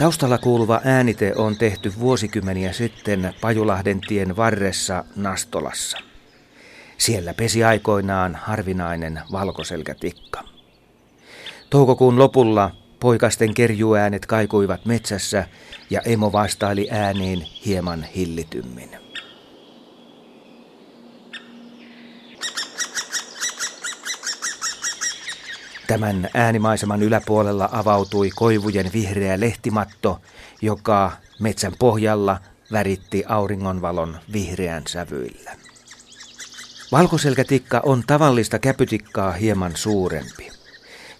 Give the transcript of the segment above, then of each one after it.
Taustalla kuuluva äänite on tehty vuosikymmeniä sitten Pajulahden tien varressa Nastolassa. Siellä pesi aikoinaan harvinainen valkoselkätikka. Toukokuun lopulla poikasten kerjuäänet kaikuivat metsässä ja emo vastaili ääniin hieman hillitymmin. Tämän äänimaiseman yläpuolella avautui koivujen vihreä lehtimatto, joka metsän pohjalla väritti auringonvalon vihreän sävyillä. Valkoselkätikka on tavallista käpytikkaa hieman suurempi,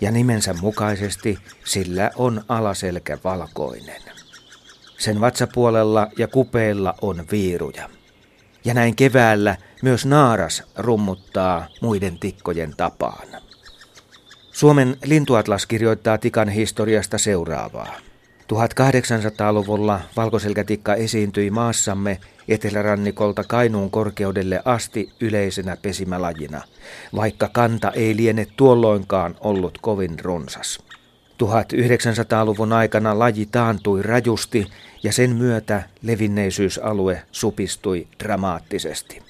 ja nimensä mukaisesti sillä on alaselkä valkoinen. Sen vatsapuolella ja kupeilla on viiruja. Ja näin keväällä myös naaras rummuttaa muiden tikkojen tapaan. Suomen lintuatlas kirjoittaa tikan historiasta seuraavaa. 1800-luvulla valkoselkätikka esiintyi maassamme etelärannikolta Kainuun korkeudelle asti yleisenä pesimälajina, vaikka kanta ei liene tuolloinkaan ollut kovin runsas. 1900-luvun aikana laji taantui rajusti ja sen myötä levinneisyysalue supistui dramaattisesti.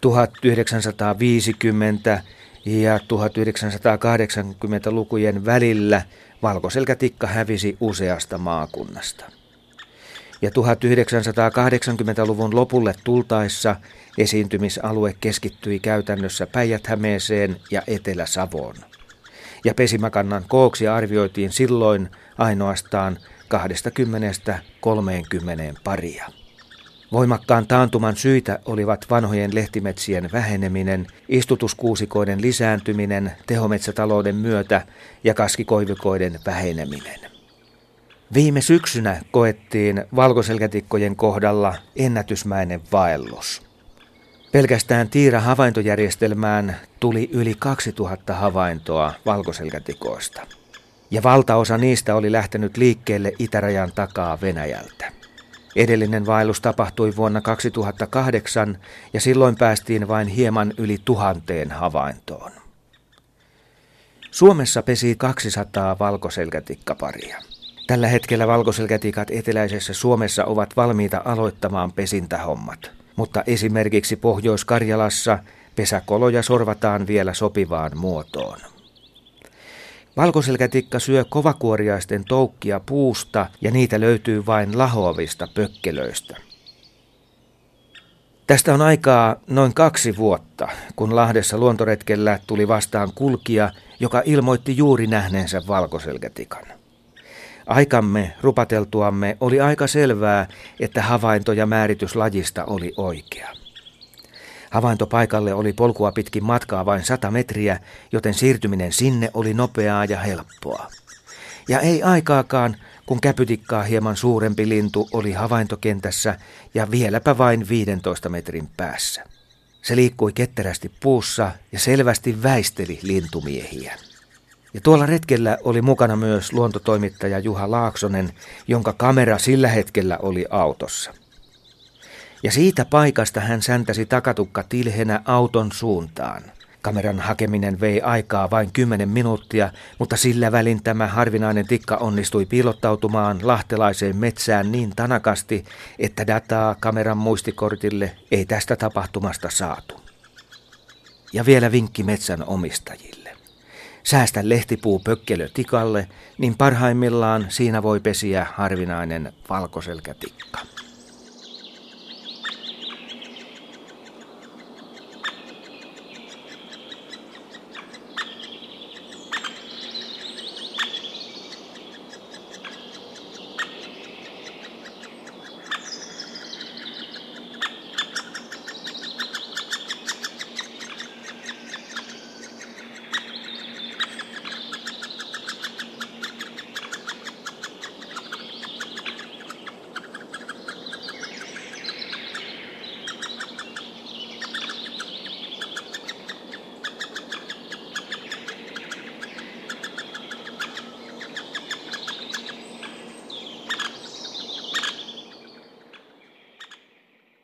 1950 ja 1980-lukujen välillä valkoselkätikka hävisi useasta maakunnasta. Ja 1980-luvun lopulle tultaessa esiintymisalue keskittyi käytännössä päijät ja Etelä-Savoon. Ja pesimäkannan kooksi arvioitiin silloin ainoastaan 20-30 paria. Voimakkaan taantuman syitä olivat vanhojen lehtimetsien väheneminen, istutuskuusikoiden lisääntyminen tehometsätalouden myötä ja kaskikoivikoiden väheneminen. Viime syksynä koettiin valkoselkätikkojen kohdalla ennätysmäinen vaellus. Pelkästään Tiira-havaintojärjestelmään tuli yli 2000 havaintoa valkoselkätikoista. Ja valtaosa niistä oli lähtenyt liikkeelle itärajan takaa Venäjältä. Edellinen vaellus tapahtui vuonna 2008 ja silloin päästiin vain hieman yli tuhanteen havaintoon. Suomessa pesi 200 valkoselkätikkaparia. Tällä hetkellä valkoselkätikat eteläisessä Suomessa ovat valmiita aloittamaan pesintähommat, mutta esimerkiksi Pohjois-Karjalassa pesäkoloja sorvataan vielä sopivaan muotoon. Valkoselkätikka syö kovakuoriaisten toukkia puusta ja niitä löytyy vain lahoavista pökkelöistä. Tästä on aikaa noin kaksi vuotta, kun Lahdessa luontoretkellä tuli vastaan kulkija, joka ilmoitti juuri nähneensä valkoselkätikan. Aikamme rupateltuamme oli aika selvää, että havainto ja määritys lajista oli oikea. Havaintopaikalle oli polkua pitkin matkaa vain sata metriä, joten siirtyminen sinne oli nopeaa ja helppoa. Ja ei aikaakaan, kun käpytikkaa hieman suurempi lintu oli havaintokentässä ja vieläpä vain 15 metrin päässä. Se liikkui ketterästi puussa ja selvästi väisteli lintumiehiä. Ja tuolla retkellä oli mukana myös luontotoimittaja Juha Laaksonen, jonka kamera sillä hetkellä oli autossa. Ja siitä paikasta hän säntäsi takatukka tilhenä auton suuntaan. Kameran hakeminen vei aikaa vain kymmenen minuuttia, mutta sillä välin tämä harvinainen tikka onnistui piilottautumaan lahtelaiseen metsään niin tanakasti, että dataa kameran muistikortille ei tästä tapahtumasta saatu. Ja vielä vinkki metsän omistajille. Säästä lehtipuu pökkelö tikalle, niin parhaimmillaan siinä voi pesiä harvinainen valkoselkätikka.